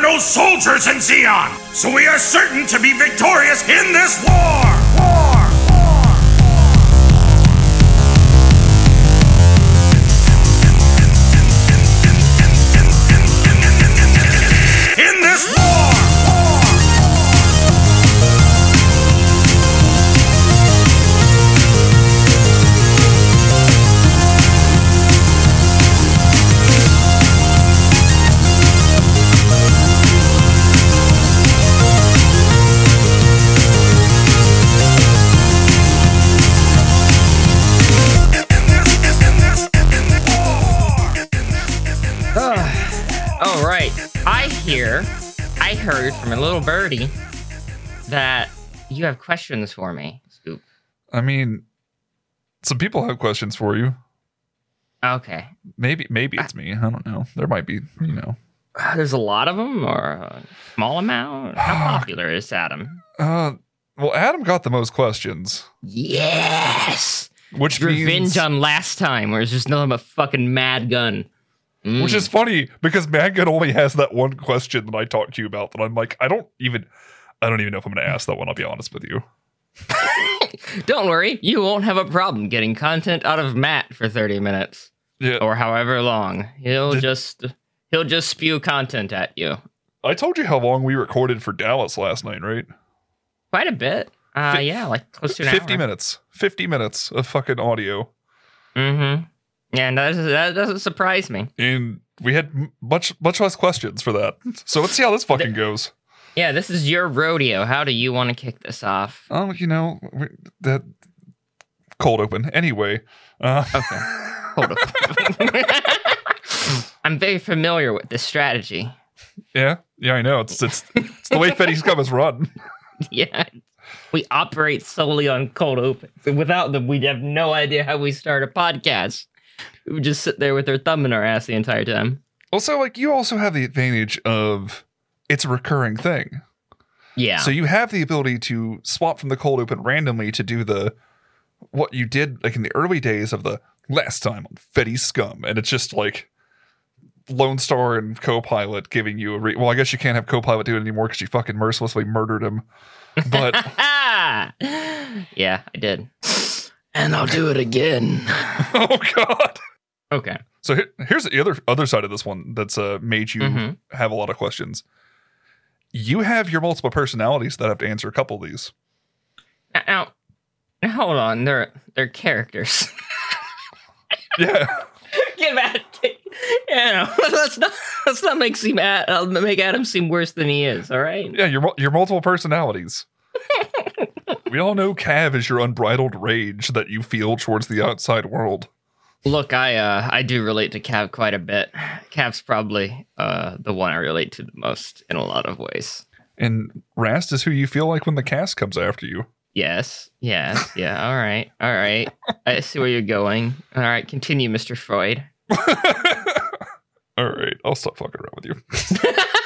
no soldiers in Zeon, so we are certain to be victorious in this! War! 30 that you have questions for me, Scoop. I mean, some people have questions for you. Okay. Maybe maybe it's I, me. I don't know. There might be, you know. Uh, there's a lot of them or a small amount. How popular is Adam? Uh well, Adam got the most questions. Yes. Which revenge means... on last time where it's just nothing but fucking mad gun. Mm. which is funny because Maggot only has that one question that I talked to you about. That I'm like, I don't even, I don't even know if I'm going to ask that one. I'll be honest with you. Don't worry, you won't have a problem getting content out of Matt for 30 minutes Yeah, or however long. He'll Did- just he'll just spew content at you. I told you how long we recorded for Dallas last night, right? Quite a bit. Uh, Fif- yeah, like close to an 50 hour. minutes. 50 minutes of fucking audio. Mm-hmm. Yeah, that, doesn't- surprise me. And we had much much less questions for that. So let's see how this fucking goes. Yeah, this is your rodeo. How do you want to kick this off? Oh, you know, that cold open. Anyway, uh, Okay, hold up. I'm very familiar with this strategy. yeah, yeah, I know. It's it's it's the way Fetty's Scum is run. Yeah, we operate solely on cold open. Without them, we'd have no idea how we start a podcast. We would just sit there with our thumb in our ass the entire time. Also, like you also have the advantage of it's a recurring thing. Yeah. So you have the ability to swap from the cold open randomly to do the what you did like in the early days of the last time on Fetty's Scum, and it's just like Lone Star and Copilot giving you a re- well. I guess you can't have Copilot do it anymore because you fucking mercilessly murdered him. But yeah, I did. And I'll do it again. oh god. Okay. So here- here's the other other side of this one that's uh, made you Mhm. have a lot of questions. You have your multiple personalities that have to answer a couple of these. Now, now, now hold on. They're they're characters. Yeah. Get mad. Yeah, no, let's not let's not make seem Ad- uh, make Adam seem worse than he is. All right. Yeah, your mul- your multiple personalities. We all know Cav is your unbridled rage that you feel towards the outside world. Look, I uh I do relate to Cav quite a bit. Cav's probably uh the one I relate to the most in a lot of ways. And Rast is who you feel like when the cast comes after you. Yes, yes, yeah. All right, all right. I see where you're going. All right, continue, Mr. Freud. all right, I'll stop fucking around with you.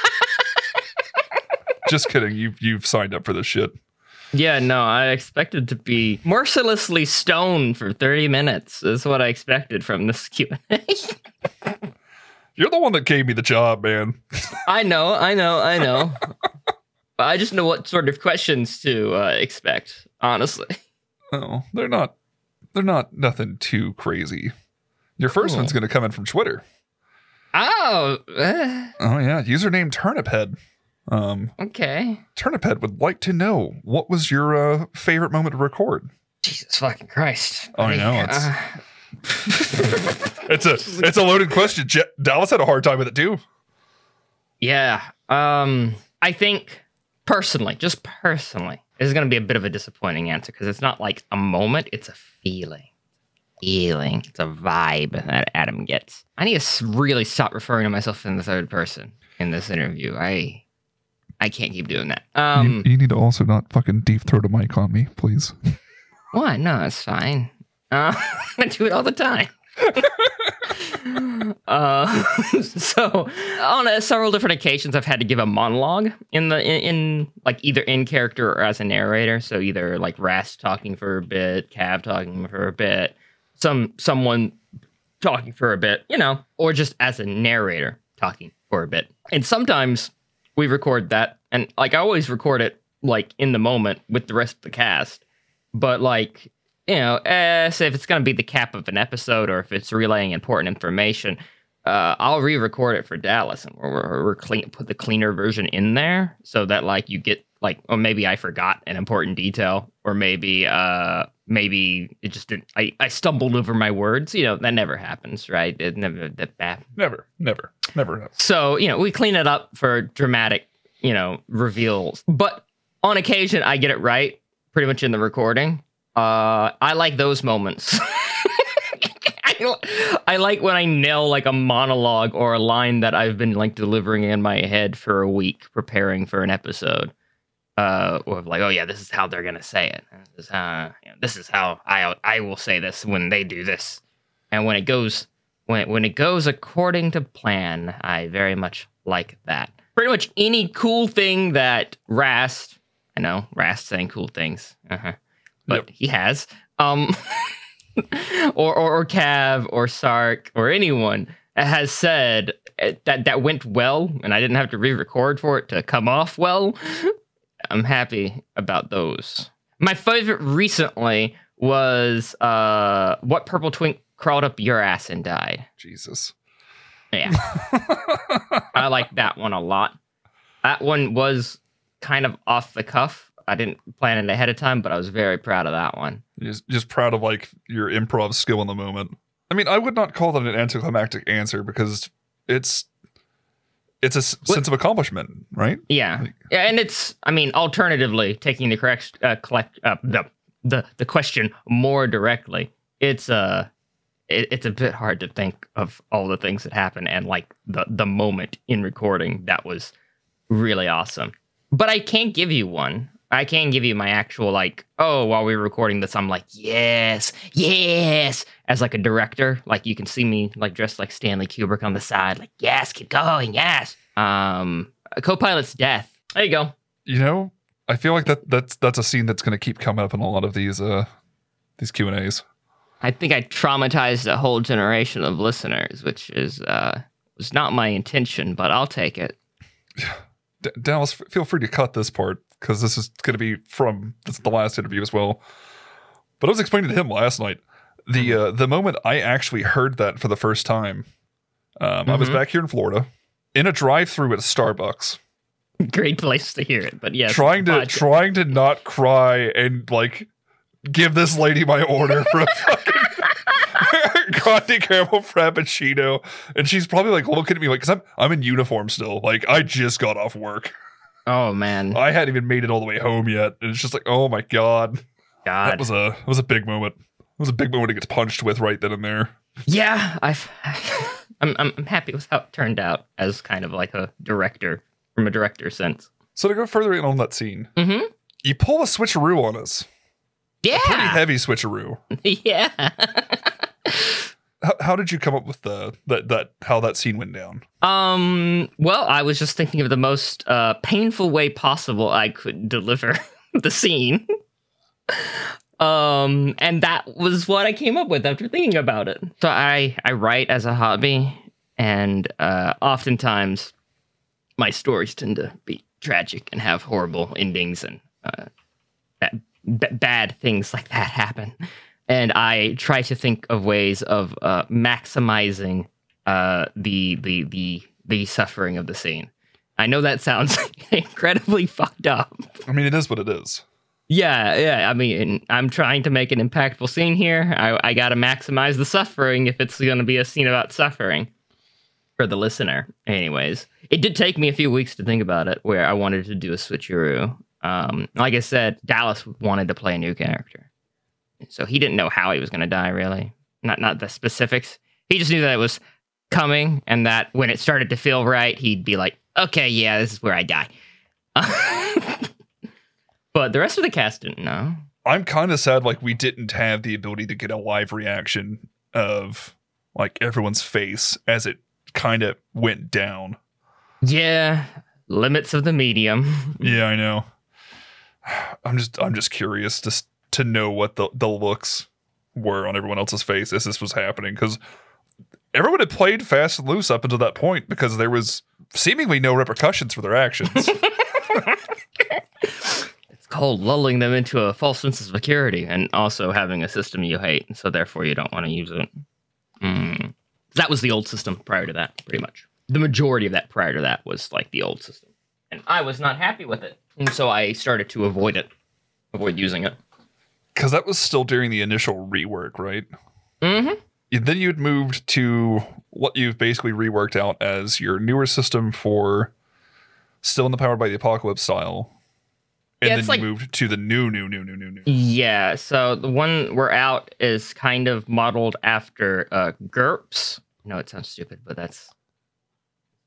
Just kidding. You've you've signed up for this shit. Yeah, no, I expected to be mercilessly stoned for 30 minutes. Is what I expected from this Q&A. You're the one that gave me the job, man. I know, I know, I know. but I just know what sort of questions to uh, expect, honestly. Oh, they're not. They're not nothing too crazy. Your first Cool. one's going to come in from Twitter. Oh, uh, Oh yeah, username Turniphead. Um, okay. Turniphead would like to know what was your uh, favorite moment to record. Jesus fucking Christ. Oh, I know, it's- Uh, It's a it's a loaded question. Je- Dallas had a hard time with it too. Yeah. Um, I think personally, just personally, this is going to be a bit of a disappointing answer because it's not like a moment; it's a feeling. Feeling. It's a vibe that Adam gets. I need to really stop referring to myself in the third person in this interview. I, I can't keep doing that. Um, you, you need to also not fucking deep throat a mic on me, please. What? No, it's fine. Uh, I do it all the time. uh, so on uh, several different occasions, I've had to give a monologue in the in, in like either in character or as a narrator. So either like Rast talking for a bit, Cav talking for a bit, some someone talking for a bit, you know, or just as a narrator talking for a bit. And sometimes we record that, and like I always record it like in the moment with the rest of the cast. But like you know, say if it's gonna be the cap of an episode or if it's relaying important information, uh, I'll re-record it for Dallas and we're, we're clean, put the cleaner version in there so that like you get like, or maybe I forgot an important detail, or maybe uh maybe it just didn't. I I stumbled over my words. You know that never happens, right? It never that bad. Never, never, never. have. So you know we clean it up for dramatic, you know, reveals. But on occasion, I get it right, pretty much in the recording. Uh, I like those moments. I like when I nail like a monologue or a line that I've been like delivering in my head for a week, preparing for an episode. Uh, of like, oh yeah, this is how they're gonna say it. This is how, you know, this is how I I will say this when they do this, and when it goes when when it goes according to plan, I very much like that. Pretty much any cool thing that Rast, I know Rast saying cool things, uh-huh, but Yep. he has, um, or, or or Cav or Sark or anyone has said uh, that that went well, and I didn't have to re-record for it to come off well. I'm happy about those. My favorite recently was uh, what purple twink crawled up your ass and died. Jesus. Yeah. I like that one a lot. That one was kind of off the cuff. I didn't plan it ahead of time, but I was very proud of that one. just, just proud of like your improv skill in the moment. I mean, I would not call that an anticlimactic answer because it's it's a What- sense of accomplishment, right? Yeah, yeah, and it's. I mean, alternatively, taking the correct uh, collect uh, the the the question more directly, it's uh it, it's a bit hard to think of all the things that happen and like the the moment in recording that was really awesome. But I can't give you one. I can give you my actual like, oh, while we were recording this, I'm like, yes, yes, as like a director. Like you can see me like dressed like Stanley Kubrick on the side, like, yes, keep going, yes. Um, a co-pilot's death. There you go. You know, I feel like that that's that's a scene that's going to keep coming up in a lot of these uh these Q and A's. I think I traumatized a whole generation of listeners, which is uh was not my intention, but I'll take it. D- Dallas, feel free to cut this part because this is going to be from the last interview as well. But I was explaining to him last night the uh, the moment I actually heard that for the first time. Um, I was Mhm. back here in Florida in a drive-through at Starbucks, Great place to hear it, but yeah, trying to trying to not cry and like give this lady my order for a fucking grande caramel frappuccino, and she's probably like looking at me like, because I'm I'm in uniform still, like I just got off work. Oh man, I hadn't even made it all the way home yet, and it's just like, oh my god, God, that was a that was a big moment. It was a big moment to get punched with right then and there. yeah, I've, I'm, I'm I'm happy with how it turned out as kind of like a director from a director sense. So to go further in on that scene, Mm-hmm. you pull a switcheroo on us, Yeah, pretty heavy switcheroo. yeah. How, how did you come up with the that that how that scene went down? Um, well, I was just thinking of the most uh, painful way possible I could deliver the scene. Um, and that was what I came up with after thinking about it. So I I write as a hobby, and uh, oftentimes my stories tend to be tragic and have horrible endings, and uh, b- bad things like that happen. And I try to think of ways of uh, maximizing uh, the the the the suffering of the scene. I know that sounds incredibly fucked up. I mean, it is what it is. Yeah, yeah. I mean, I'm trying to make an impactful scene here. I, I got to maximize the suffering if it's going to be a scene about suffering for the listener. Anyways, it did take me a few weeks to think about it, where I wanted to do a switcheroo. Um, like I said, Dallas wanted to play a new character, so he didn't know how he was going to die. Really, not not the specifics. He just knew that it was coming, and that when it started to feel right, he'd be like, "Okay, yeah, this is where I die." but the rest of the cast didn't know. I'm kind of sad like we didn't have the ability to get a live reaction of like everyone's face as it kind of went down. Yeah, limits of the medium. Yeah, I know. I'm just I'm just curious to to know what the the looks were on everyone else's face as this was happening because everyone had played fast and loose up until that point because there was seemingly no repercussions for their actions. It's called lulling them into a false sense of security and also having a system you hate, so therefore you don't want to use it. Mm. That was the old system prior to that, pretty much. The majority of that prior to that was like the old system. And I was not happy with it. And so I started to avoid it, avoid using it. Because that was still during the initial rework, right? Mm-hmm. And then you'd moved to what you've basically reworked out as your newer system for still in the Powered by the Apocalypse style. And Yeah, then you like- moved to the new, new, new, new, new, new. Yeah, so the one we're out is kind of modeled after uh, GURPS. No, it sounds stupid, but that's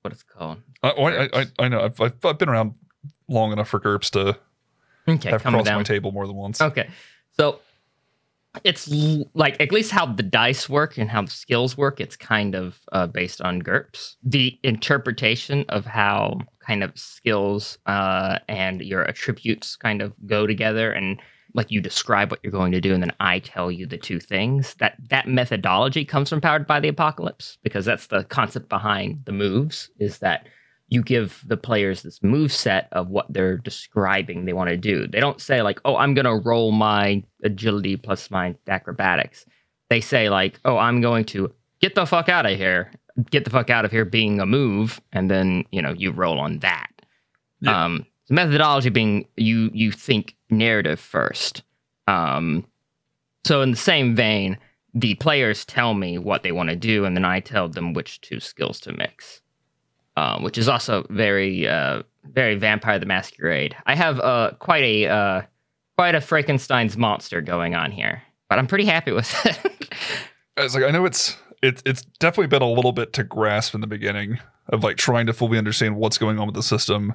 what it's called. I, I, I, I know. I've, I've, I've been around long enough for GURPS to Okay, have crossed down. my table more than once. Okay. So it's like at least how the dice work and how the skills work, it's kind of uh, based on GURPS. The interpretation of how kind of skills uh, and your attributes kind of go together and like you describe what you're going to do and then I tell you the two things. That that methodology comes from Powered by the Apocalypse because that's the concept behind the moves is that you give the players this move set of what they're describing they want to do. They don't say like, "Oh, I'm going to roll my agility plus my acrobatics." They say like, "Oh, I'm going to get the fuck out of here." Get the fuck out of here being a move and then, you know, you roll on that. Yeah. Um the methodology being you you think narrative first. Um so in the same vein, the players tell me what they want to do and then I tell them which two skills to mix um, which is also very uh, very Vampire the Masquerade. I have uh, quite a uh, quite a Frankenstein's monster going on here, but I'm pretty happy with it. It's like I know it's it's it's definitely been a little bit to grasp in the beginning of like trying to fully understand what's going on with the system.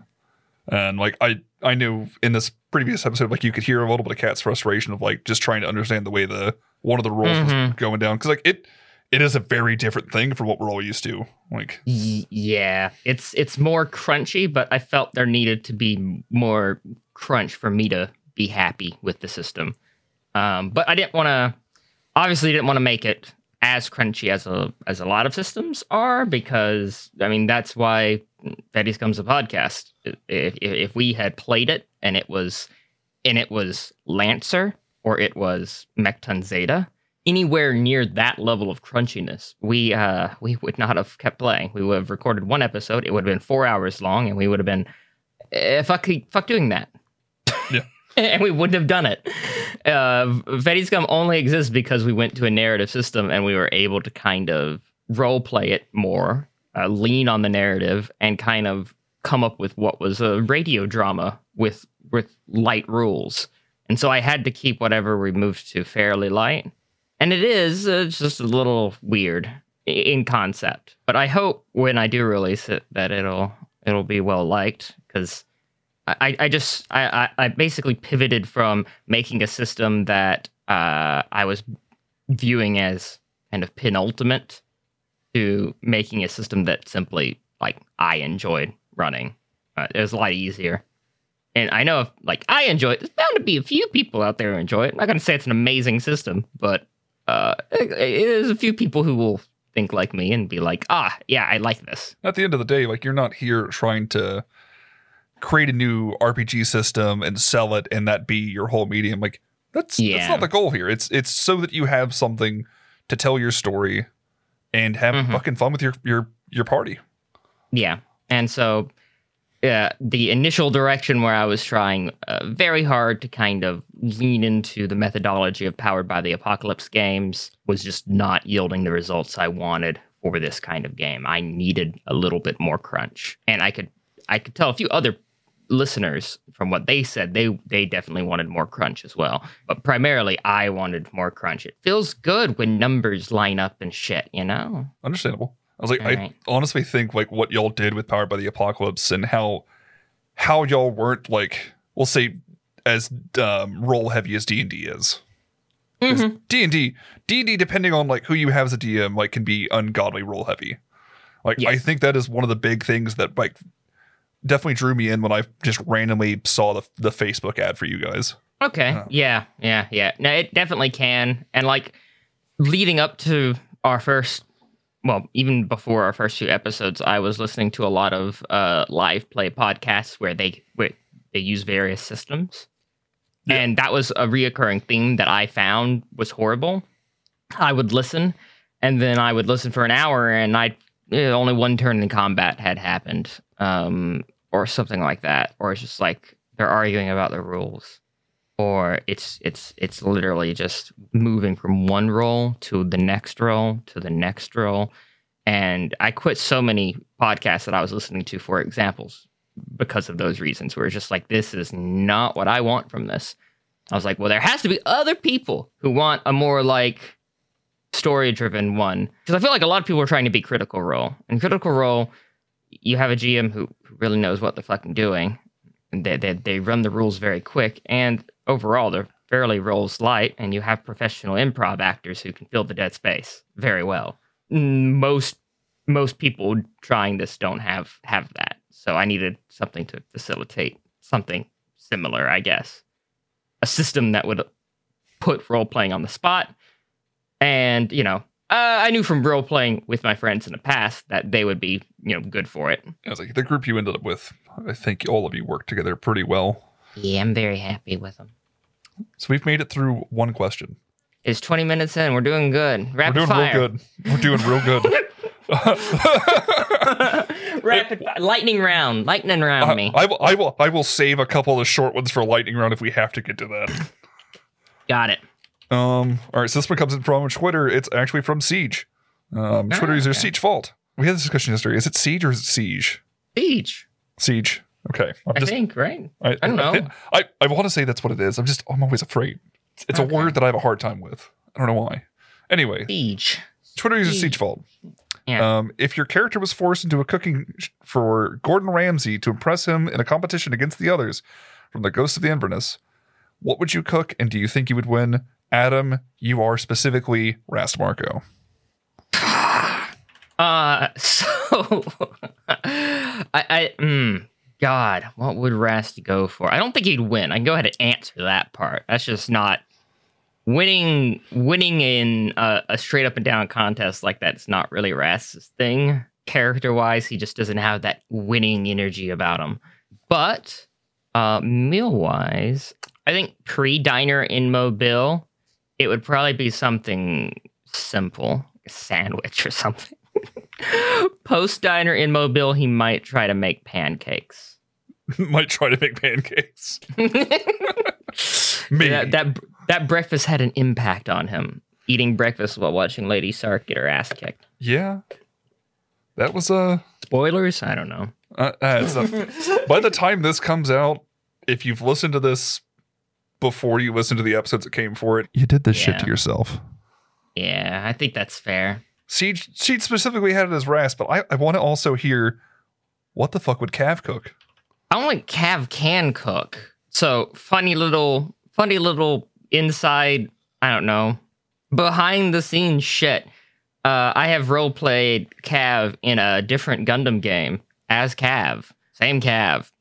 And like I I knew in this previous episode, like you could hear a little bit of Cat's frustration of like just trying to understand the way the one of the rules was Mhm. going down. Cause like it it is a very different thing from what we're all used to. Like yeah, it's it's more crunchy, but I felt there needed to be more crunch for me to be happy with the system. Um, but I didn't want to, obviously, didn't want to make it as crunchy as a as a lot of systems are because I mean that's why Fetty's comes a podcast. If, if if we had played it and it was and it was Lancer or it was Mekton Zeta, anywhere near that level of crunchiness, we uh we would not have kept playing. We would have recorded one episode. It would have been four hours long, and we would have been eh, fuck fuck doing that. Yeah. and we wouldn't have done it. Uh, Fetty's Scum only exists because we went to a narrative system and we were able to kind of role play it more, uh, lean on the narrative, and kind of come up with what was a radio drama with with light rules. And so I had to keep whatever we moved to fairly light. And it is uh, just a little weird in concept, but I hope when I do release it that it'll it'll be well liked because I, I just I, I basically pivoted from making a system that uh, I was viewing as kind of penultimate to making a system that simply like I enjoyed running. Uh, it was a lot easier. And I know if like I enjoy it, there's bound to be a few people out there who enjoy it. I'm not gonna say it's an amazing system, but uh, there's a few people who will think like me and be like, ah, yeah, I like this. at the end of the day, like you're not here trying to create a new RPG system and sell it and that be your whole medium. Like that's Yeah. that's not the goal here. It's it's so that you have something to tell your story and have Mhm. fucking fun with your your your party. Yeah. And so yeah, the initial direction where I was trying uh, very hard to kind of lean into the methodology of Powered by the Apocalypse games was just not yielding the results I wanted for this kind of game. I needed a little bit more crunch. And I could I could tell a few other listeners from what they said they they definitely wanted more crunch as well. But primarily I wanted more crunch. It feels good when numbers line up and shit, you know? Understandable. I was like, I Right. honestly think like what y'all did with Powered by the Apocalypse and how how y'all weren't like we'll say as um, roll heavy as D and D is. Mhm. D and D, D and D, depending on like who you have as a DM, like can be ungodly roll heavy. Like I think that is one of the big things that like definitely drew me in when I just randomly saw the the Facebook ad for you guys. Okay. Uh. Yeah, yeah, yeah. No, it definitely can. And like leading up to our first well, even before our first few episodes, I was listening to a lot of uh, live play podcasts where they where they use various systems, Yeah. and that was a reoccurring thing that I found was horrible. I would listen, and then I would listen for an hour, and I only one turn in combat had happened, um, or something like that, or it's just like they're arguing about the rules or it's it's it's literally just moving from one role to the next role to the next role. And i quit so many podcasts that i was listening to for examples because of those reasons where it's just like this is not what i want from this. I was like well there has to be other people who want a more like story driven one. Because i feel like a lot of people are trying to be critical role. And critical role you have a gm who, really knows what they're fucking doing. And they, they, they run the rules very quick. And overall they're fairly rules light and you have professional improv actors who can fill the dead space very well. Mm, most most people trying this don't have have that. So i needed something to facilitate something similar i guess. A system that would put role playing on the spot. And you know uh, i knew from role playing with my friends in the past that they would be you know good for it. I was like, the group you ended up with, I think all of you worked together pretty well. Yeah i'm very happy with them So we've made it through one question. it's 20 minutes in we're doing good rapid We're doing fire real good. We're doing real good. Rapid fi- lightning round, lightning round I, me. I will. I will. I will save a couple of the short ones for lightning round if we have to get to that. Got it. Um. All right. So this one comes in from Twitter. It's actually from Siege. Um. Ah, Twitter user okay. Siege Fault. We had this discussion yesterday. Is it Siege or is it Siege? Siege, Siege. Okay. I'm I think, right? I, I don't know. I, I want to say that's what it is. I'm just. I'm always afraid. It's, it's Okay. a word that I have a hard time with. I don't know why. Anyway, Siege. Twitter user Siege. Siege Yeah. Um, if your character was forced into a cooking sh- for Gordon Ramsay to impress him in a competition against the others from the Ghost of the Inverness, what would you cook and do you think you would win? Adam, you are specifically Rast Marco. Uh, so I, I, mm, God, what would Rast go for? I don't think he'd win. I can go ahead and answer that part. That's just not winning. Winning in a, a straight up and down contest like that's not really Rast's thing. Character wise, he just doesn't have that winning energy about him. But uh, meal wise, I think pre diner in Mobile, it would probably be something simple, a sandwich or something. Post diner in Mobile, he might try to make pancakes. Might try to make pancakes. Maybe. that, that that breakfast had an impact on him. Eating breakfast while watching Lady Sark get her ass kicked. yeah. That was uh, Spoilers? I don't know. uh, uh a- by the time this comes out, if you've listened to this before you listen to the episodes that came for it, you did this shit to yourself. Yeah, I think that's fair. Siege, Siege specifically had it as Rast, but I, I want to also hear what the fuck would Cav cook? I don't think Cav can cook. So funny little, funny little inside. I don't know, behind the scenes shit. Uh, I have role played Cav in a different Gundam game as Cav, same Cav,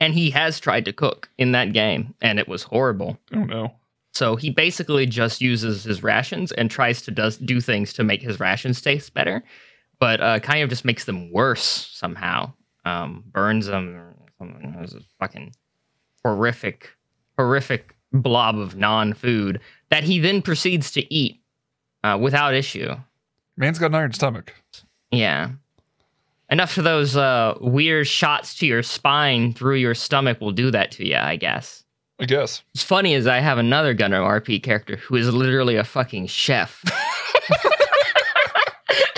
and he has tried to cook in that game, and it was horrible. Oh no. So he basically just uses his rations and tries to does do things to make his rations taste better, but uh, kind of just makes them worse somehow. Um, burns them. It was a fucking horrific, horrific blob of non-food that he then proceeds to eat uh, without issue. Man's got an iron stomach. Yeah. Enough of those uh, weird shots to your spine through your stomach will do that to you, I guess. I guess. What's funny is I have another Gundam RP character who is literally a fucking chef.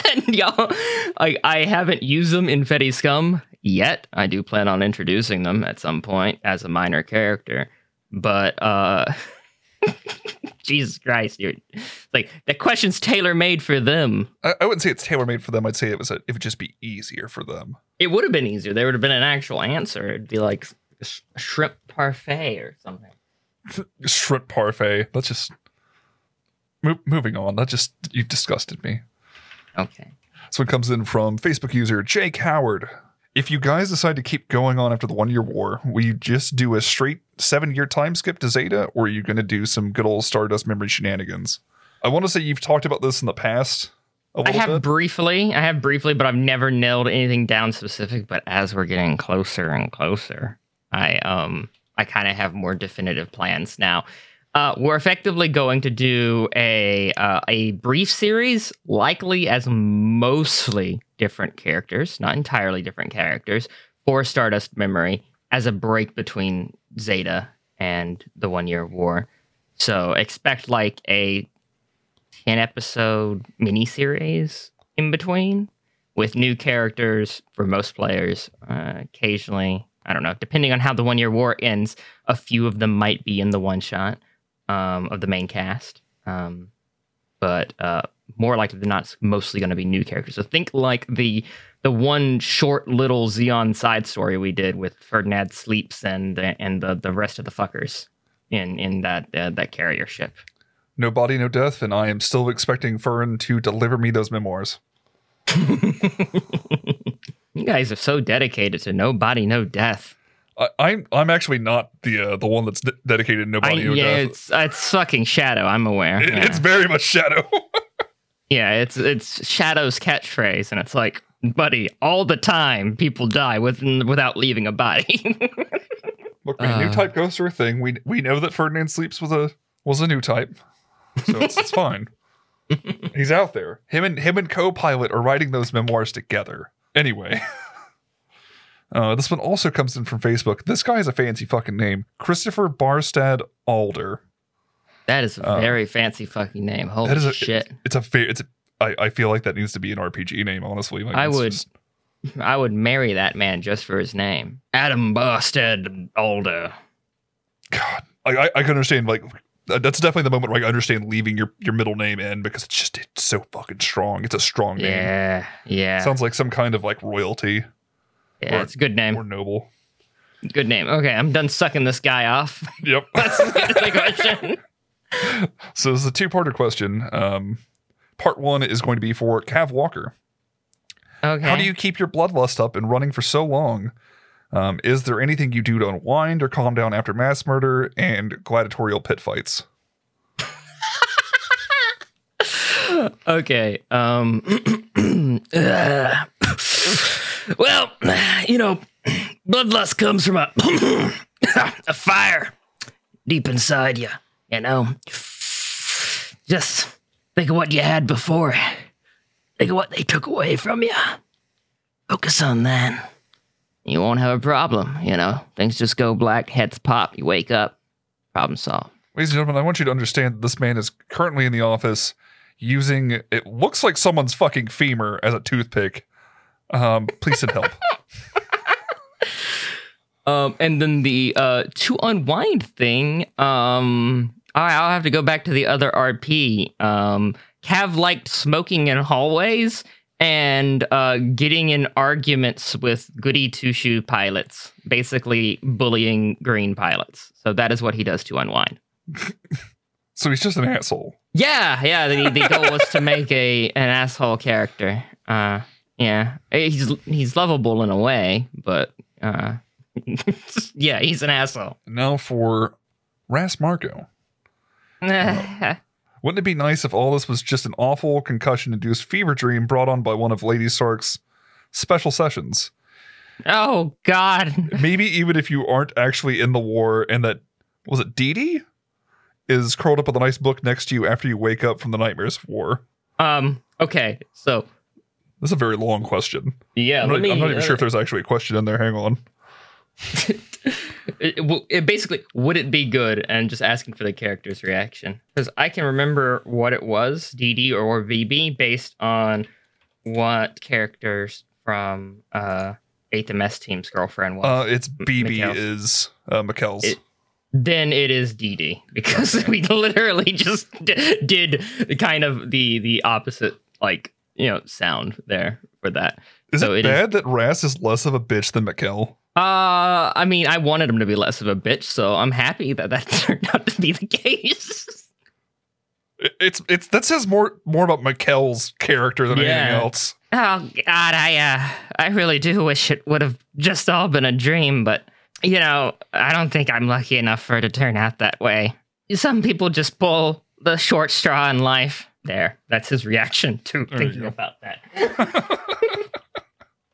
and y'all, I, I haven't used them in Fetty Scum yet. I do plan on introducing them at some point as a minor character. But, uh, Jesus Christ, dude. Like, that question's tailor made for them. I, I wouldn't say it's tailor made for them. I'd say it was a, it would just be easier for them. It would have been easier. There would have been an actual answer. It'd be like sh- shrimp parfait or something. Shrimp parfait. Let's just Mo- moving on. That just you disgusted me. Okay. This one comes in from Facebook user Jake Howard. If you guys decide to keep going on after the one year war, will you just do a straight seven year time skip to Zeta, or are you going to do some good old Stardust memory shenanigans? I want to say you've talked about this in the past. a I have bit? briefly, I have briefly, but I've never nailed anything down specific. But as we're getting closer and closer, I um I kind of have more definitive plans now. Uh, we're effectively going to do a uh, a brief series, likely as mostly different characters, not entirely different characters, for Stardust Memory as a break between Zeta and the One Year War. So expect like a 10 episode miniseries in between with new characters for most players. Uh, occasionally, I don't know, depending on how the one year war ends, a few of them might be in the one shot um, of the main cast. Um, but uh, more likely than not, it's mostly going to be new characters. So think like the the one short little Zeon side story we did with Ferdinand Sleeps and and the, the rest of the fuckers in in that uh, that carrier ship. No body, no death, and I am still expecting Fern to deliver me those memoirs. You guys are so dedicated to no body, no death. I, I'm I'm actually not the uh, the one that's de- dedicated to no I, yeah, death. it's it's fucking Shadow. I'm aware. It- yeah. It's very much shadow. yeah, it's it's Shadow's catchphrase, and it's like, buddy, all the time people die with without leaving a body. Look, man, new Uh. type ghosts are a thing. We we know that Ferdinand Sleeps with a was a new type, so it's, it's fine. He's out there. Him and him and co-pilot are writing those memoirs together. Anyway, uh, this one also comes in from Facebook. This guy has a fancy fucking name, Christopher Barstad Alder. that is a Uh, very fancy fucking name. Holy that is a shit! It's a fair. It's. A, I I feel like that needs to be an RPG name. Honestly, like, I would- just- I would marry that man just for his name, Adam Busted Alder. God, I, I I can understand like that's definitely the moment where I understand leaving your your middle name in because it's just it's so fucking strong. It's a strong name. Yeah, yeah, Sounds like some kind of like royalty yeah. or- It's a good name. or noble. Good name. Okay, I'm done sucking this guy off. Yep. To the question. so this is a two-parter question. Um, part one is going to be for Cav Walker. Okay. How do you keep your bloodlust up and running for so long? Um, is there anything you do to unwind or calm down after mass murder and gladiatorial pit fights? Okay. Um. well, you know, bloodlust comes from a a fire deep inside you. You know, just think of what you had before. Think of what they took away from you. Focus on that. You won't have a problem. You know, things just go black, heads pop. You wake up, problem solved. Ladies and gentlemen, I want you to understand that this man is currently in the office using it looks like someone's fucking femur as a toothpick. Um, please send help. Um, and then the uh, to unwind thing, um, I- I'll have to go back to the other RP. Um, Cav liked smoking in hallways and uh, getting in arguments with goody two shoe pilots, basically bullying green pilots. So that is what he does to unwind. So he's just an asshole. Yeah, yeah. The, the goal was to make a an asshole character. Uh, yeah, he's he's lovable in a way, but uh, yeah, he's an asshole. Now for Rast Marco. Wouldn't it be nice if all this was just an awful concussion-induced fever dream brought on by one of Lady Sark's special sessions? oh God. Maybe even if you aren't actually in the war and that was it Dee Dee is curled up with a nice book next to you after you wake up from the nightmares of war. Um. Okay. So This is a very long question. yeah, I'm let not, me. I'm not even uh, sure if there's actually a question in there. Hang on. it, it- it basically would it be good and just asking for the character's reaction because I can remember what it was, DD or VB, based on what characters from uh Eighth MS Team's girlfriend was. Uh, it's BB Mikkel's. is uh, McKell's. It- then it is DD because we literally just d- did kind of the the opposite like you know sound there for that. is so it it is- bad that Rast is less of a bitch than McKell? Uh, I mean, I wanted him to be less of a bitch, so I'm happy that that turned out to be the case. It's it's that says more more about McKell's character than anything else. Oh God, I uh, I really do wish it would have just all been a dream, but you know, I don't think I'm lucky enough for it to turn out that way. Some people just pull the short straw in life. There. That's his reaction to There thinking about that.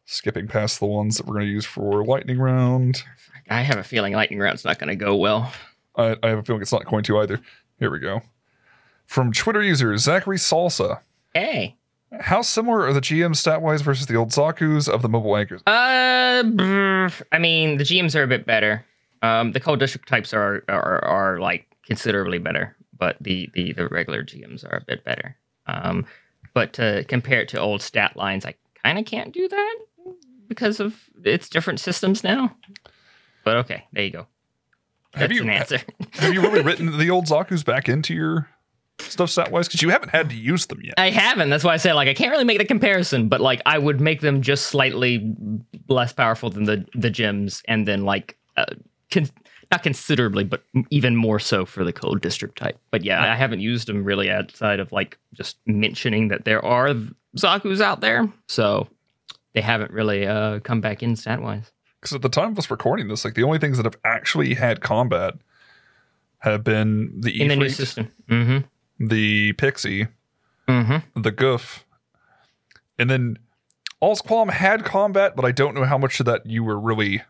Skipping past the ones that we're going to use for lightning round. I have a feeling lightning round's not going to go well. I, I have a feeling it's not going to either. Here we go. From Twitter user Zachary Salsa. Hey. How similar are the GM stat wise versus the old Zaku's of the mobile anchors? Uh, I mean, the GMs are a bit better. Um, the cold district types are are, are like considerably better, but the, the the regular GMs are a bit better. Um, but to compare it to old stat lines, I kind of can't do that because of it's different systems now. But okay, there you go. Have That's you an answer. have you really written the old Zaku's back into your stuff stat wise? Because you haven't had to use them yet. I haven't. That's why I say like I can't really make the comparison, but like I would make them just slightly less powerful than the the GMs, and then like uh, con- not considerably, but even more so for the cold district type. But yeah, I haven't used them really outside of like just mentioning that there are Zaku's out there, so they haven't really uh, come back in stat wise. Because at the time of us recording this, like the only things that have actually had combat have been the In the new system. Mm-hmm. the Pixie, Mm-hmm. the Gouf, and then All's Qualm had combat, but I don't know how much of that you were really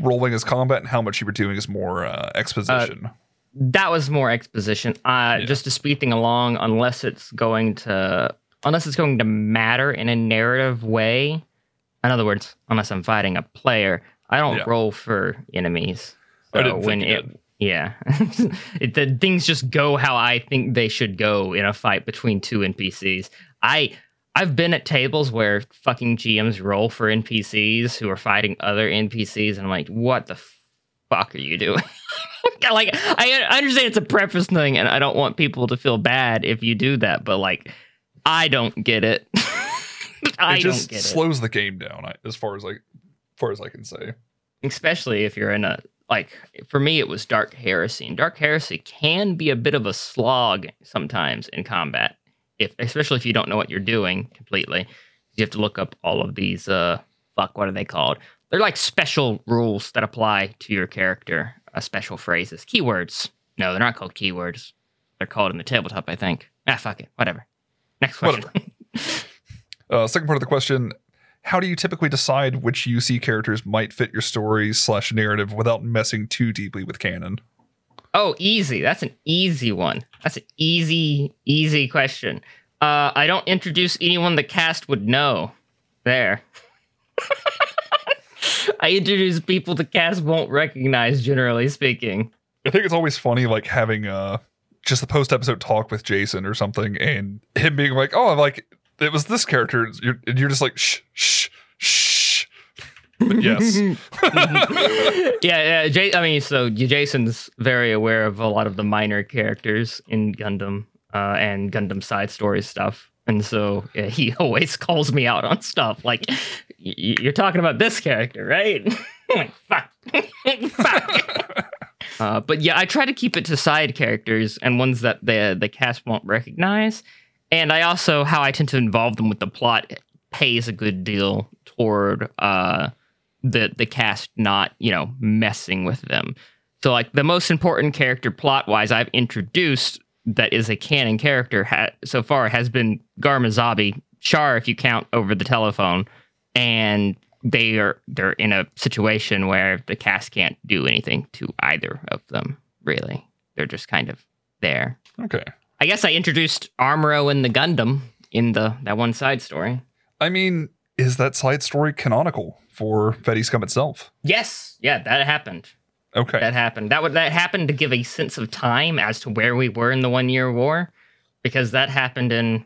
rolling as combat and how much you were doing is more uh, exposition. that was more exposition uh Yeah. just to speed thing along unless it's going to unless it's going to matter in a narrative way in other words unless i'm fighting a player i don't Yeah. roll for enemies I so when it yeah it, the things just go how i think they should go in a fight between two npcs i i've been at tables where fucking gms roll for npcs who are fighting other npcs and i'm like what the fuck are you doing? Like I, understand it's a preface thing and i don't want people to feel bad if you do that but like i don't get it. I it don't just get it. slows the game down as far as like far as I can say. especially if you're in a like for me it was dark heresy and dark heresy can be a bit of a slog sometimes in combat if especially if you don't know what you're doing completely you have to look up all of these uh fuck what are they called? They're like special rules that apply to your character uh, special phrases. Keywords. No they're not called keywords. They're called in the tabletop i think. Ah fuck it. Whatever. Next question. Uh, second part of the question: How do you typically decide which UC characters might fit your story slash narrative without messing too deeply with canon? Oh, easy. That's an easy one. That's an easy, easy question. Uh, I don't introduce anyone the cast would know. There. I introduce people the cast won't recognize, generally speaking. I think it's always funny, like having uh just the post episode talk with Jason or something, and him being like, "Oh, I'm like it was this character," and you're, and you're just like, "Shh, shh, shh." But yes, yeah, yeah. J- I mean, so Jason's very aware of a lot of the minor characters in Gundam uh, and Gundam side story stuff, and so yeah, he always calls me out on stuff like, y- y- "You're talking about this character, right?" Like, fuck, fuck. Uh, but yeah, I try to keep it to side characters and ones that the the cast won't recognize, and I also how I tend to involve them with the plot pays a good deal toward uh, the the cast not you know messing with them. So like the most important character plot wise I've introduced that is a canon character ha- so far has been Garma Zabi, Char if you count over the telephone, and they are they're in a situation where the cast can't do anything to either of them really. They're just kind of there. okay. I guess I introduced Amuro and the Gundam in the that one side story. I mean, is that side story canonical for Scum itself? Yes, yeah, that happened. Okay, that happened. That would that happened to give a sense of time as to where we were in the one year war, because that happened in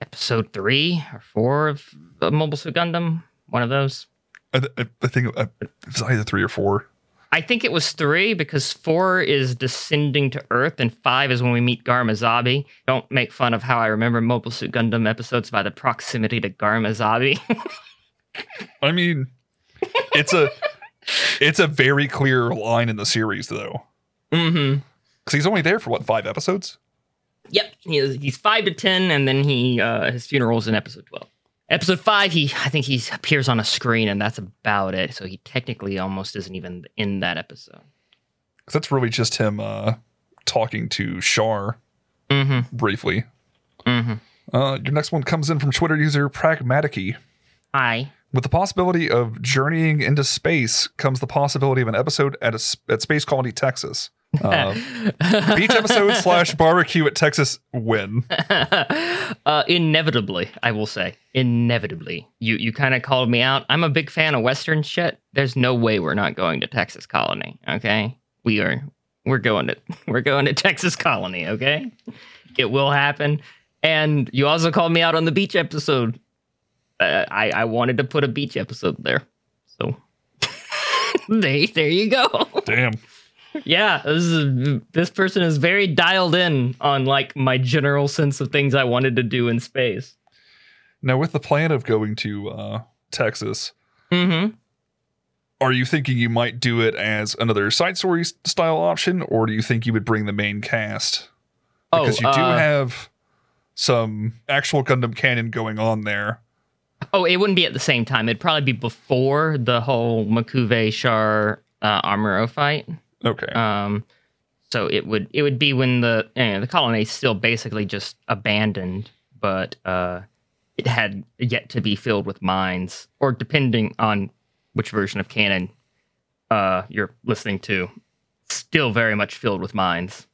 episode three or four of Mobile Suit Gundam. One of those. I, th- I think uh, it was either three or four. I think it was three because four is descending to Earth and five is when we meet Garma Zabi. Don't make fun of how I remember Mobile Suit Gundam episodes by the proximity to Garma Zabi. I mean, it's a it's a very clear line in the series though, mm-hmm. because he's only there for what five episodes. Yep, he is, he's five to ten, and then he uh, his funeral's in episode twelve. Episode five, he I think he appears on a screen, and that's about it. So he technically almost isn't even in that episode. 'Cause that's really just him uh, talking to Char Mm-hmm. briefly. Mm-hmm. Uh, your next one comes in from Twitter user Pragmaticy. I. With the possibility of journeying into space comes the possibility of an episode at a, at Space Colony Texas. Uh, beach episode slash barbecue at Texas win. uh, inevitably, I will say, inevitably. You you kind of called me out. I'm a big fan of Western shit. There's no way we're not going to Texas Colony. Okay, we are. We're going to we're going to Texas Colony. Okay, it will happen. And you also called me out on the beach episode. Uh, I I wanted to put a beach episode there, so there there you go. Damn. Yeah, this is this person is very dialed in on like my general sense of things I wanted to do in space. Now, with the plan of going to uh, Texas, Mm-hmm. are you thinking you might do it as another side story style option, or do you think you would bring the main cast? Because you do uh, have some actual Gundam canon going on there. Oh, it wouldn't be at the same time. It'd probably be before the whole M'Quve Char uh, Amuro fight. Okay. Um, so it would it would be when the you know, the colony is still basically just abandoned, but uh, it had yet to be filled with mines, or depending on which version of canon uh, you're listening to, still very much filled with mines.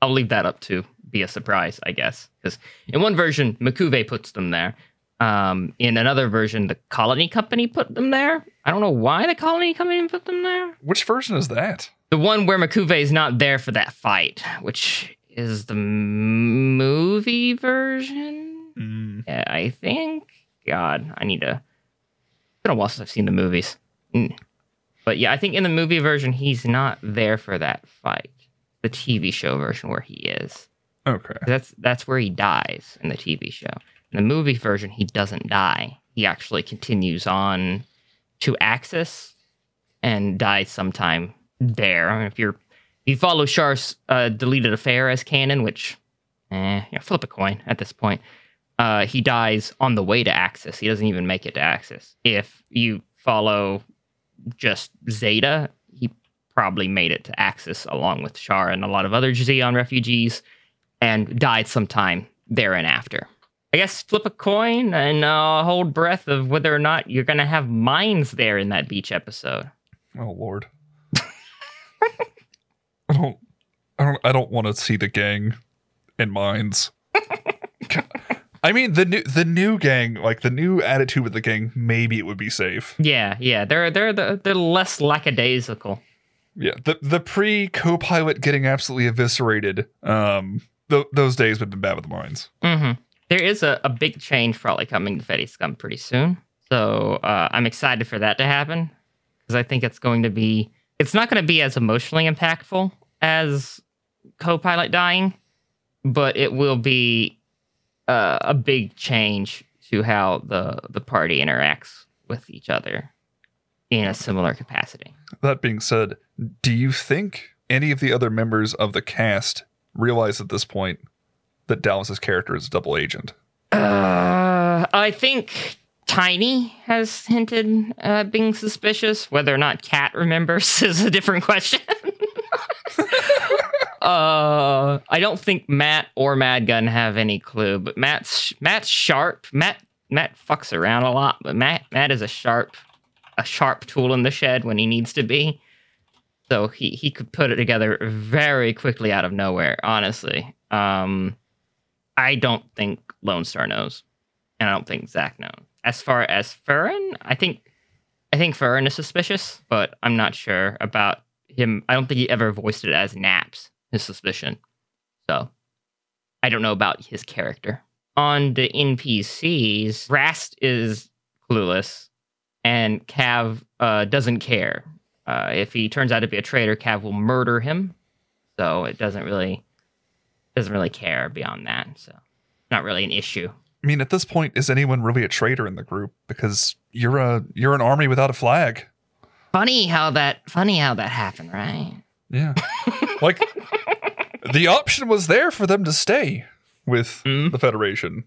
I'll leave that up to be a surprise, I guess, because in one version M'Quve puts them there. Um, in another version, the colony company put them there. I don't know why the colony company put them there. Which version is that? The one where M'Quve is not there for that fight, which is the movie version. Mm, Yeah, I think. God, I need to. It's been a while since I've seen the movies. Mm. But yeah, I think in the movie version he's not there for that fight. The TV show version where he is. okay. That's that's where he dies in the TV show. In the movie version, he doesn't die. He actually continues on to Axis and dies sometime there. I mean, if you're if you follow Char's uh, deleted affair as canon, which eh, flip a coin at this point. Uh, he dies on the way to Axis. He doesn't even make it to Axis. If you follow just Zeta, he probably made it to Axis along with Char and a lot of other Zeon refugees and died sometime there and after. I guess flip a coin and uh, hold breath of whether or not you're going to have mines there in that beach episode. Oh Lord. I don't. I don't. I don't want to see the gang in mines. I mean the new the new gang, like the new attitude with the gang. Maybe it would be safe. Yeah, yeah, they're they're the, they're less lackadaisical. Yeah. The the pre co-pilot getting absolutely eviscerated. Um. Th- those days would have been bad with the mines. hmm There is a, a big change probably coming to Fetty Scum pretty soon, so uh, I'm excited for that to happen because I think it's going to be it's not going to be as emotionally impactful as co-pilot dying, but it will be uh, a big change to how the the party interacts with each other in a similar capacity. That being said, do you think any of the other members of the cast realize at this point that Dallas's character is a double agent? Uh, I think Tiny has hinted at being suspicious. Whether or not Cat remembers is a different question. uh, I don't think Matt or Madgun have any clue, but Matt's Matt's sharp. Matt Matt fucks around a lot, but Matt Matt is a sharp a sharp tool in the shed when he needs to be. So he he could put it together very quickly out of nowhere. Honestly, um, I don't think Lone Star knows, and I don't think Zach knows. As far as Furren, I think I think Furren is suspicious, but I'm not sure about him. I don't think he ever voiced it as Naps his suspicion. So I don't know about his character. On the NPCs, Rast is clueless, and Cav uh, doesn't care. Uh, if he turns out to be a traitor, Cav will murder him. So it doesn't really doesn't really care beyond that. So not really an issue. I mean, at this point, is anyone really a traitor in the group? Because you're a you're an army without a flag. Funny how that funny how that happened, right? Yeah, like the option was there for them to stay with Mm. the Federation.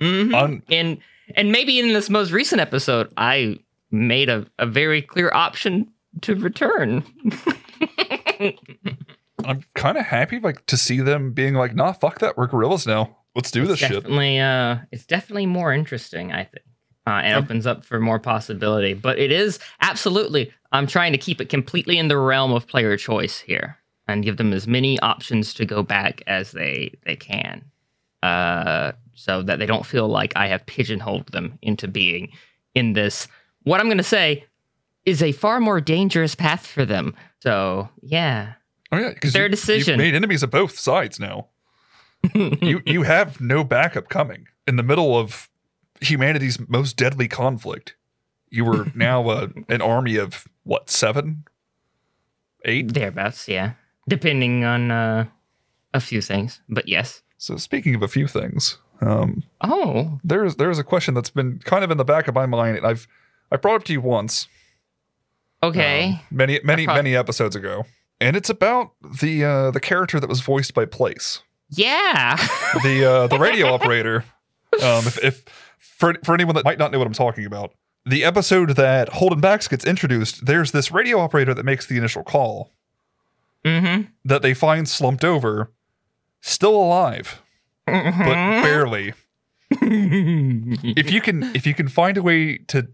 Mm-hmm. On and and maybe in this most recent episode, I made a, a very clear option to return. I'm kind of happy, like to see them being like, "Nah, fuck that, we're guerrillas now." Let's do this it's shit. definitely, uh, it's definitely more interesting, I think. Uh, and Um, opens up for more possibility. But it is absolutely, I'm trying to keep it completely in the realm of player choice here and give them as many options to go back as they, they can. Uh, so that they don't feel like I have pigeonholed them into being in this, what I'm going to say is a far more dangerous path for them. So, yeah. Oh yeah, because Their you, decision. You've made enemies of both sides now. you you have no backup coming in the middle of humanity's most deadly conflict. You were now uh, an army of what seven, eight. Thereabouts, yeah. Depending on uh, a few things, but yes. So speaking of a few things, um, Oh, there's there's a question that's been kind of in the back of my mind, and I've I brought it to you once, okay. um, many many many episodes ago, and it's about the uh, the character that was voiced by Place. yeah. the uh, the radio operator. Um, if, if for for anyone that might not know what I'm talking about, the episode that Holden Bax gets introduced, there's this radio operator that makes the initial call mm-hmm. that they find slumped over, still alive, but Mm-hmm. barely. If you can if you can find a way to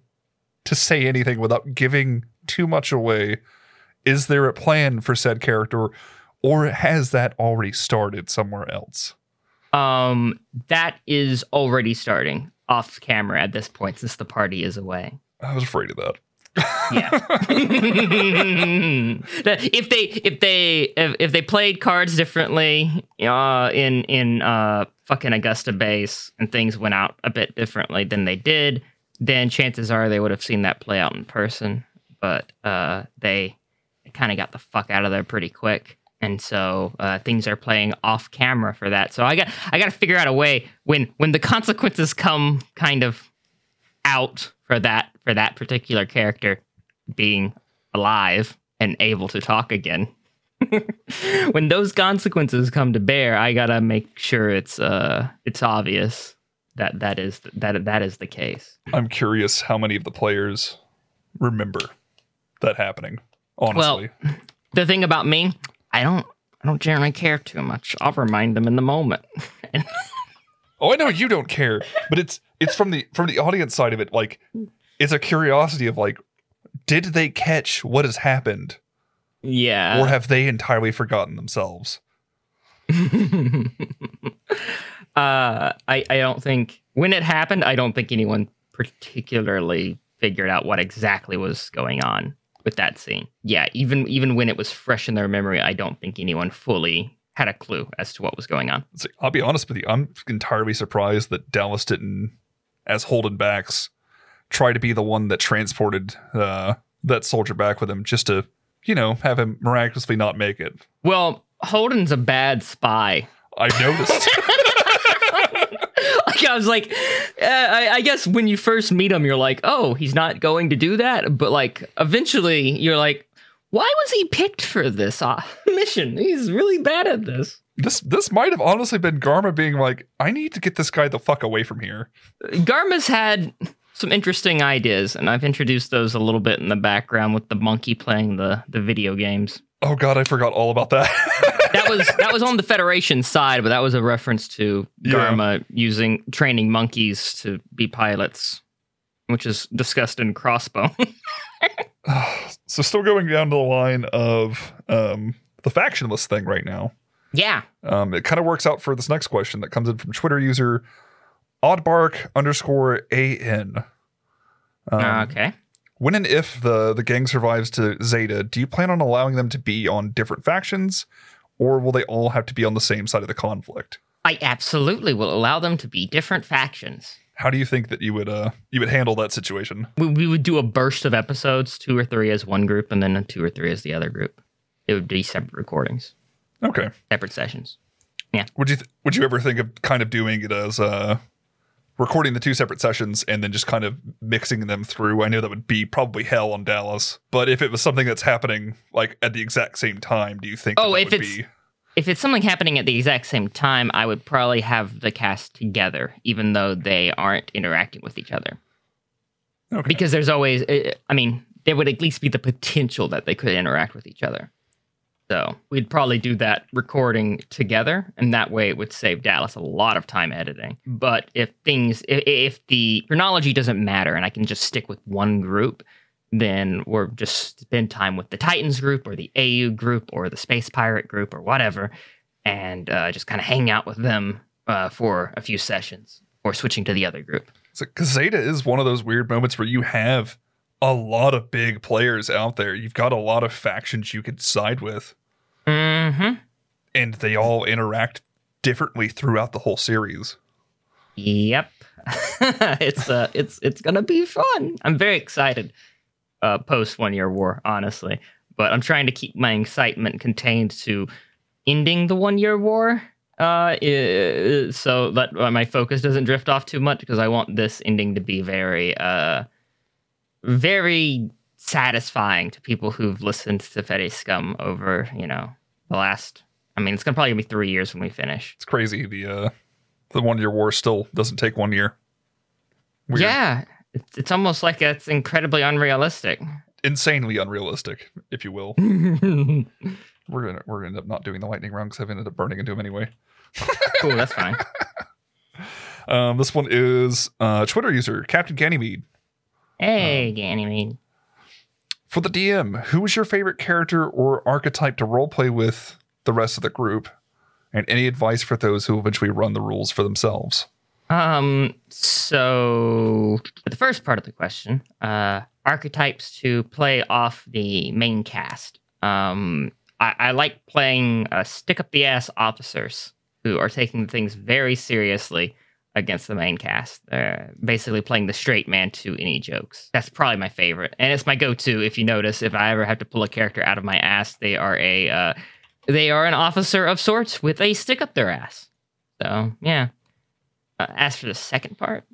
to say anything without giving too much away, is there a plan for said character, or has that already started somewhere else? um, that is already starting off camera at this point since the party is away. I was afraid of that. Yeah. If they if they if, if they played cards differently uh in in uh fucking Augusta base and things went out a bit differently than they did, then chances are they would have seen that play out in person. But uh they kind of got the fuck out of there pretty quick. And so uh, things are playing off camera for that. So I got I got to figure out a way when when the consequences come kind of out for that for that particular character being alive and able to talk again. when those consequences come to bear, I gotta make sure it's uh it's obvious that that is that that is the case. I'm curious how many of the players remember that happening. Honestly, The thing about me, I don't I don't generally care too much. I'll remind them in the moment. oh, I know you don't care, but it's it's from the from the audience side of it. Like, it's a curiosity of like, did they catch what has happened, yeah. or have they entirely forgotten themselves? uh, I I don't think when it happened, I don't think anyone particularly figured out what exactly was going on with that scene. Yeah, even even when it was fresh in their memory, I don't think anyone fully had a clue as to what was going on. Like, I'll be honest with you, I'm entirely surprised that Dallas didn't, as Holden Bax, try to be the one that transported uh, that soldier back with him, just to you know have him miraculously not make it. Well, Holden's a bad spy. I noticed. like I was like, uh, I, I guess when you first meet him, you're like, oh, he's not going to do that. But like, eventually, you're like, why was he picked for this uh, mission? He's really bad at this. this this might have honestly been Garma being like, I need to get this guy the fuck away from here. Garma's had some interesting ideas, and I've introduced those a little bit in the background with the monkey playing the the video games. Oh god, I forgot all about that. That was that was on the Federation side, but that was a reference to Yeah. Using training monkeys to be pilots, which is discussed in Crossbow. so still going down the line of um, the factionless thing right now. yeah. Um, it kind of works out for this next question that comes in from Twitter user oddbark underscore an. Um, okay. When and if the the gang survives to Zeta, do you plan on allowing them to be on different factions, or will they all have to be on the same side of the conflict? I absolutely will allow them to be different factions. How do you think that you would uh you would handle that situation? We, we would do a burst of episodes, two or three as one group, and then two or three as the other group. It would be separate recordings, Okay. separate sessions. Yeah. Would you th- would you ever think of kind of doing it as uh recording the two separate sessions and then just kind of mixing them through? I know that would be probably hell on Dallas, but if it was something that's happening like at the exact same time, do you think? Oh, that if would it's- be If it's something happening at the exact same time, I would probably have the cast together, even though they aren't interacting with each other. okay. Because there's always, uh, I mean, there would at least be the potential that they could interact with each other. So we'd probably do that recording together, and that way it would save Dallas a lot of time editing. But if things, if, if the chronology doesn't matter and I can just stick with one group, then we're just spend time with the Titans group or the AU group or the Space Pirate group or whatever, and uh, just kind of hang out with them uh, for a few sessions or switching to the other group. Because Zeta is one of those weird moments where you have a lot of big players out there. You've got a lot of factions you could side with, Mm-hmm. and they all interact differently throughout the whole series. Yep. it's uh it's it's gonna be fun. I'm very excited uh post one year war, honestly. But I'm trying to keep my excitement contained to ending the one year war. Uh so that uh, my focus doesn't drift off too much because I want this ending to be very uh very satisfying to people who've listened to Fetty Scum over, you know, the last I mean it's gonna probably be three years when we finish. It's crazy. The uh, the one year war still doesn't take one year. Weird. Yeah, it's, it's almost like it's incredibly unrealistic. insanely unrealistic, if you will. We're gonna we're gonna end up not doing the lightning round because I've ended up burning into him anyway. Cool, that's fine. Um, this one is uh, Twitter user Captain Ganymede. Hey, Ganymede. For the DM, who is your favorite character or archetype to roleplay with the rest of the group? And any advice for those who eventually run the rules for themselves? Um, so the first part of the question, uh, archetypes to play off the main cast. Um, I, I like playing uh, stick up the ass officers who are taking things very seriously against the main cast. They're basically playing the straight man to any jokes. That's probably my favorite, and it's my go-to. If you notice, if I ever have to pull a character out of my ass, they are a uh, they are an officer of sorts with a stick up their ass. So yeah. Uh, as for the second part,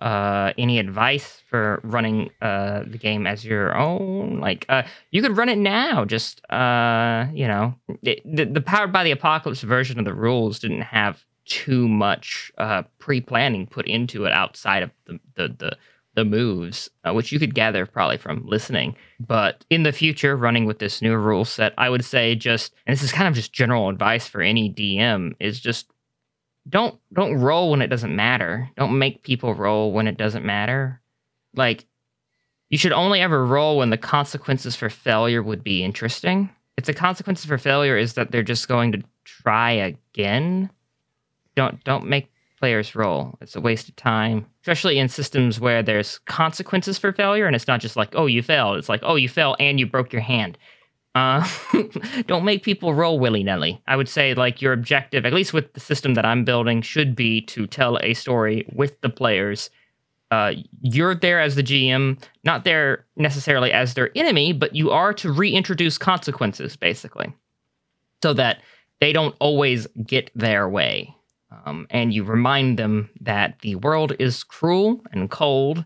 uh, any advice for running uh, the game as your own? Like, uh, you could run it now. Just, uh, you know, it, the, the Powered by the Apocalypse version of the rules didn't have too much uh, pre-planning put into it outside of the the the, the moves, uh, which you could gather probably from listening. But in the future, running with this new rule set, I would say just, and this is kind of just general advice for any DM, is just don't don't roll when it doesn't matter. Don't make people roll when it doesn't matter. Like you should only ever roll when the consequences for failure would be interesting. If the consequences for failure is that they're just going to try again, don't don't make players roll. It's a waste of time, especially in systems where there's consequences for failure and it's not just like, "Oh, you failed." It's like, "Oh, you fell and you broke your hand." Uh, don't make people roll willy nilly. I would say, like, your objective, at least with the system that I'm building, should be to tell a story with the players. Uh, you're there as the GM, not there necessarily as their enemy, but you are to reintroduce consequences, basically, so that they don't always get their way. Um, and you remind them that the world is cruel and cold,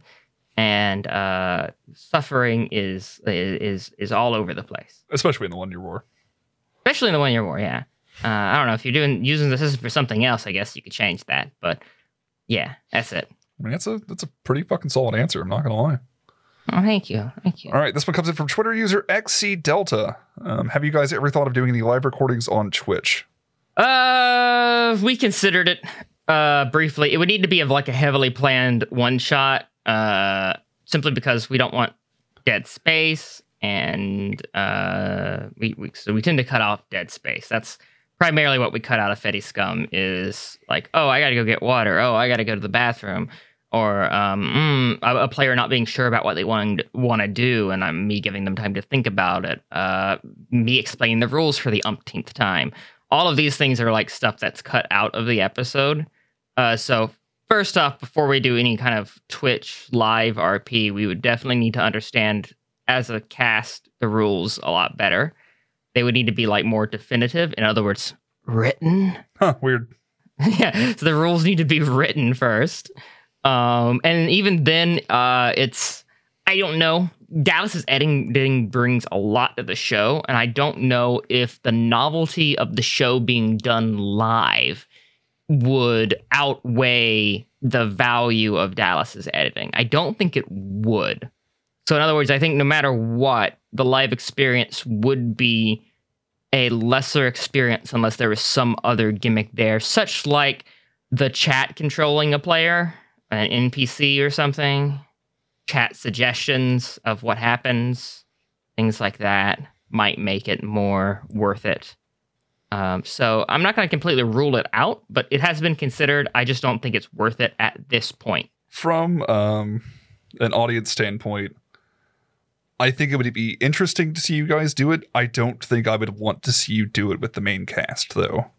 and uh, suffering is is is all over the place Especially in the one year war. especially in the one year war. Yeah, uh, I don't know if you're doing using the system for something else. I guess you could change that, but yeah, that's it. I mean, that's a that's a pretty fucking solid answer. I'm not gonna lie. Oh, thank you, thank you. All right, this one comes in from Twitter user XC Delta. Um, have you guys ever thought of doing any live recordings on Twitch? Uh, we considered it uh briefly. It would need to be of like a heavily planned one shot. Uh, simply because we don't want dead space, and uh, we, we so we tend to cut off dead space. That's primarily what we cut out of Fetty Scum is like, oh, I got to go get water. Oh, I got to go to the bathroom. Or um, mm, a, player not being sure about what they want want to do, and I'm me giving them time to think about it. Uh, me explaining the rules for the umpteenth time. All of these things are like stuff that's cut out of the episode. Uh, so first off, before we do any kind of Twitch live RP, we would definitely need to understand as a cast the rules a lot better. They would need to be like more definitive. In other words, written. Huh, weird. yeah, so the rules need to be written first. Um, and even then, uh, it's I don't know. Dallas's editing brings a lot to the show, and I don't know if the novelty of the show being done live would outweigh the value of Dallas's editing. I don't think it would. So in other words, I think no matter what, the live experience would be a lesser experience unless there was some other gimmick there, such like the chat controlling a player, an NPC or something, chat suggestions of what happens, things like that might make it more worth it. Um, so I'm not going to completely rule it out, but it has been considered. I just don't think it's worth it at this point. From um, an audience standpoint, I think it would be interesting to see you guys do it. I don't think I would want to see you do it with the main cast, though.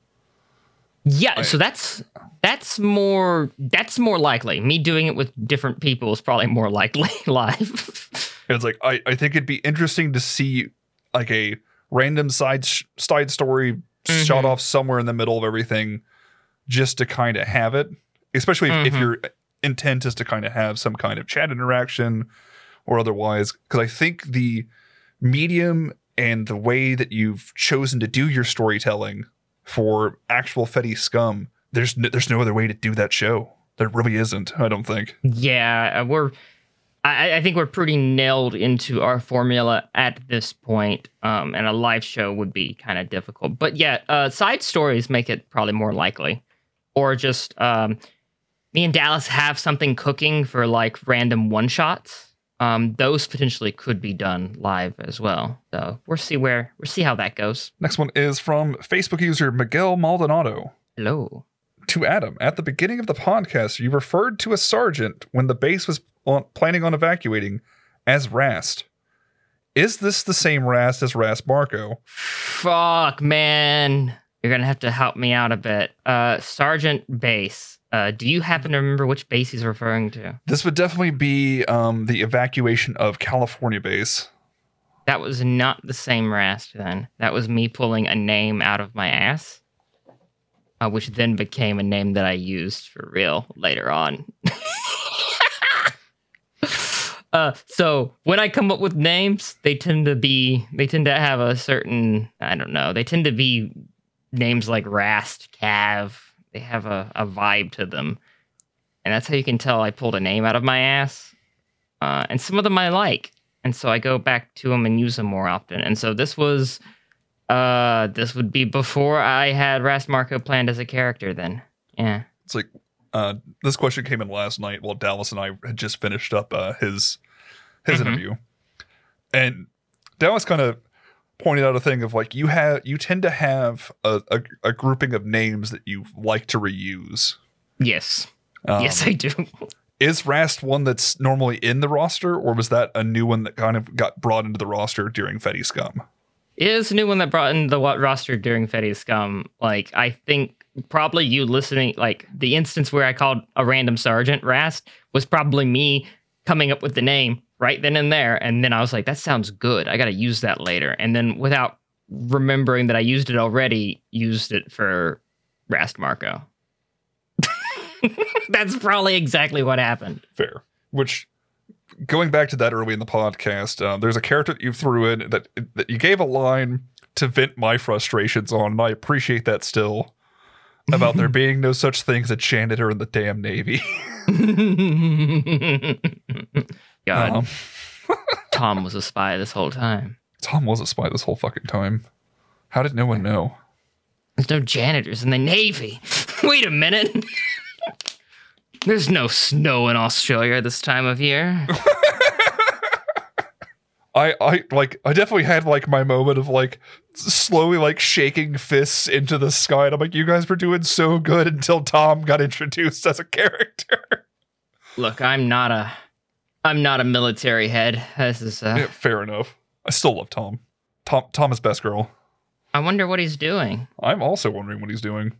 Yeah, so that's that's more that's more likely. Me doing it with different people is probably more likely live. It's like I, I think it'd be interesting to see like a random side sh- side story shot Mhm. off somewhere in the middle of everything, just to kind of have it. Especially if, if Mhm. your intent is to kind of have some kind of chat interaction or otherwise, because I think the medium and the way that you've chosen to do your storytelling for actual Fetty scum, there's no, there's no other way to do that show. There really isn't. I don't think. yeah, uh, we're I, I think we're pretty nailed into our formula at this point, um, and a live show would be kind of difficult. But yeah, uh, side stories make it probably more likely, or just um, me and Dallas have something cooking for like random one shots. Um, those potentially could be done live as well. So we'll see where we'll see how that goes. Next one is from Facebook user Miguel Maldonado. Hello. To Adam, at the beginning of the podcast, you referred to a sergeant when the base was on, planning on evacuating as Rast. Is this the same Rast as Rast Marco? Fuck, man. You're gonna have to help me out a bit. Uh, Sergeant Base. Uh, do you happen to remember which base he's referring to? This would definitely be um, the evacuation of California base. That was not the same Rast then. That was me pulling a name out of my ass, uh, which then became a name that I used for real later on. uh, so when I come up with names, they tend to be they tend to have a certain I don't know. They tend to be names like Rast, Cav. They have a, a vibe to them, and that's how you can tell I pulled a name out of my ass. Uh, and some of them I like and so I go back to them and use them more often. And so this was, uh, this would be before I had Rast Marco planned as a character. Then, yeah, It's like uh, this question came in last night while Dallas and I had just finished up uh, his his Mhm. interview, and Dallas kind of pointed out a thing of like you have you tend to have a, a, a grouping of names that you like to reuse. yes, Um, yes, I do. is Rast one that's normally in the roster, or was that a new one that kind of got brought into the roster during Fetty Scum? It is a new one that brought in the wa- roster during Fetty Scum. Like, I think probably you listening, like the instance where I called a random sergeant Rast was probably me coming up with the name right then and there. And then I was like, that sounds good. I got to use that later. And then without remembering that I used it already, used it for Rast Marco. That's probably exactly what happened. Fair. Which, going back to that early in the podcast, uh, there's a character that you threw in that that you gave a line to vent my frustrations on, and I appreciate that still. About there being no such thing as a janitor in the damn Navy. God, Um, Tom was a spy this whole time. Tom was a spy this whole fucking time. How did no one know? There's no janitors in the Navy. Wait a minute. There's no snow in Australia this time of year. I, I like I definitely had like my moment of like slowly like shaking fists into the sky and I'm like you guys were doing so good until Tom got introduced as a character. Look, I'm not a I'm not a military head. This is uh, yeah, fair enough. I still love Tom. Tom Tom is best girl. I wonder what he's doing. I'm also wondering what he's doing.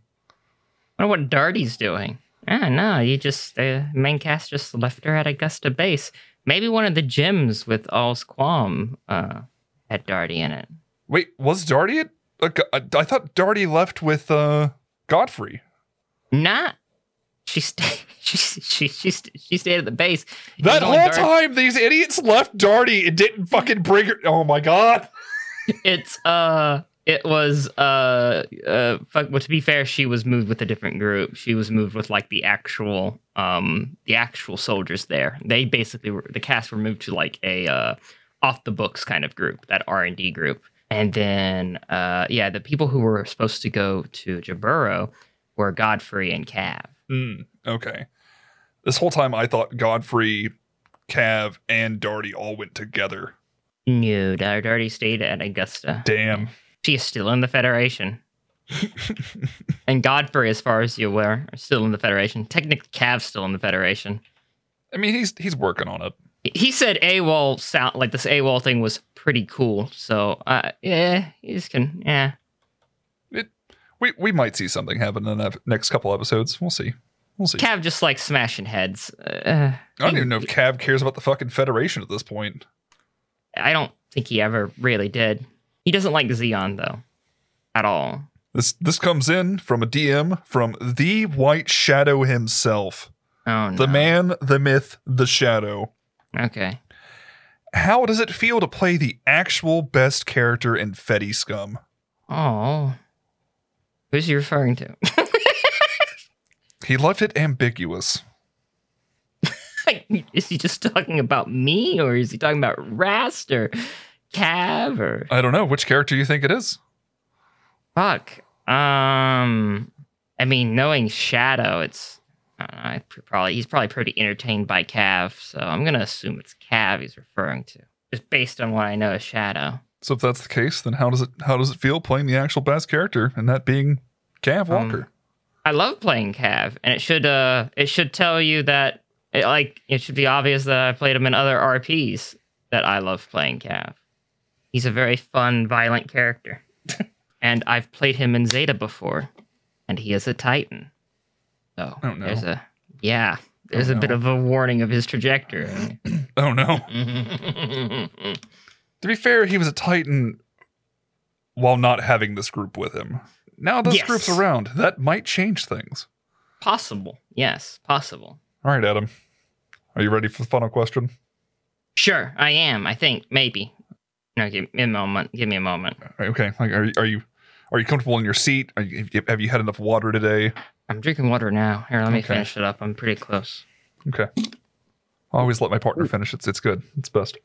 I wonder what Darty's doing. Ah, no, you just the main cast just left her at Augusta Base. Maybe one of the GMs with All's Qualm uh, had Darty in it. Wait, was Darty at I, I thought Darty left with uh Godfrey. Not. She stayed. She she she she stayed at the base. That whole time these idiots left Darty and didn't fucking bring her Oh my god. it's uh it was uh uh fuck well to be fair she was moved with a different group she was moved with like the actual um the actual soldiers there they basically were the cast were moved to like a uh off the books kind of group that r&d group And then, uh, yeah, the people who were supposed to go to Jaburo were Godfrey and Cav. Mm, okay. This whole time I thought Godfrey, Cav, and Darty all went together. No, Dar- Darty stayed at Augusta. Damn. She is still in the Federation. and Godfrey, as far as you're aware, are still in the Federation. Technically, Cav's still in the Federation. I mean, he's he's working on it. He said AWOL sound like this AWOL thing was pretty cool. So, uh, yeah, he just can, yeah. We we might see something happen in the next couple episodes. We'll see. We'll see. Cav just like smashing heads. Uh, I don't even know if Cav cares about the fucking Federation at this point. I don't think he ever really did. He doesn't like Zeon though, at all. This this comes in from a DM from the White Shadow himself, Oh no. the man, the myth, the shadow. Okay. How does it feel to play the actual best character in Fetty Scum? Oh. Who's he referring to? He left it ambiguous. is he just talking about me, or is he talking about Rast or Cav or I don't know which character you think it is. fuck? Um, I mean, knowing Shadow, it's I don't know, I probably he's probably pretty entertained by Cav, so I'm gonna assume it's Cav he's referring to, just based on what I know of Shadow. So if that's the case, then how does it how does it feel playing the actual best character and that being Cav Um, Walker? I love playing Cav, and it should uh it should tell you that it, like it should be obvious that I played him in other RPs that I love playing Cav. He's a very fun, violent character, and I've played him in Zeta before, and he is a Titan. So Oh, no. there's a yeah, there's Oh, a bit of a warning of his trajectory. oh no. To be fair, he was a Titan while not having this group with him. Now this Yes. group's around. That might change things. possible, yes, possible. All right, Adam. Are you ready for the final question? Sure, I am. I think maybe. No, give me a moment. Give me a moment. Okay. Like, are you are you are you comfortable in your seat? Are you, have you had enough water today? I'm drinking water now. Here, let me Okay. finish it up. I'm pretty close. Okay. I always let my partner finish. It's it's good. It's best.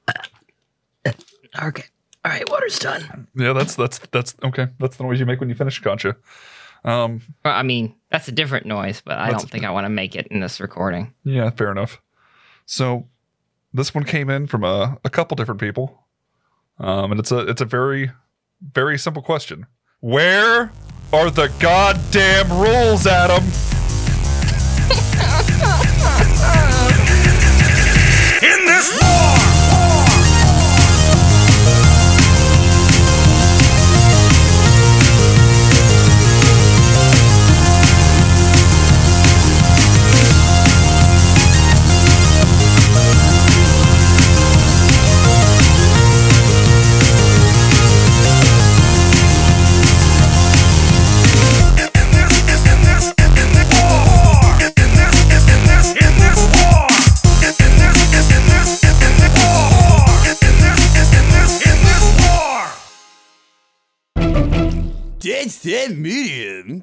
Okay. All right, water's done. Yeah, that's that's that's okay. That's the noise you make when you finish, gotcha. Um, Well, I mean, that's a different noise, but I don't think I want to make it in this recording. yeah, fair enough. So this one came in from a, a couple different people. Um, and it's a it's a very very simple question. Where are the goddamn rules, Adam? Set medium.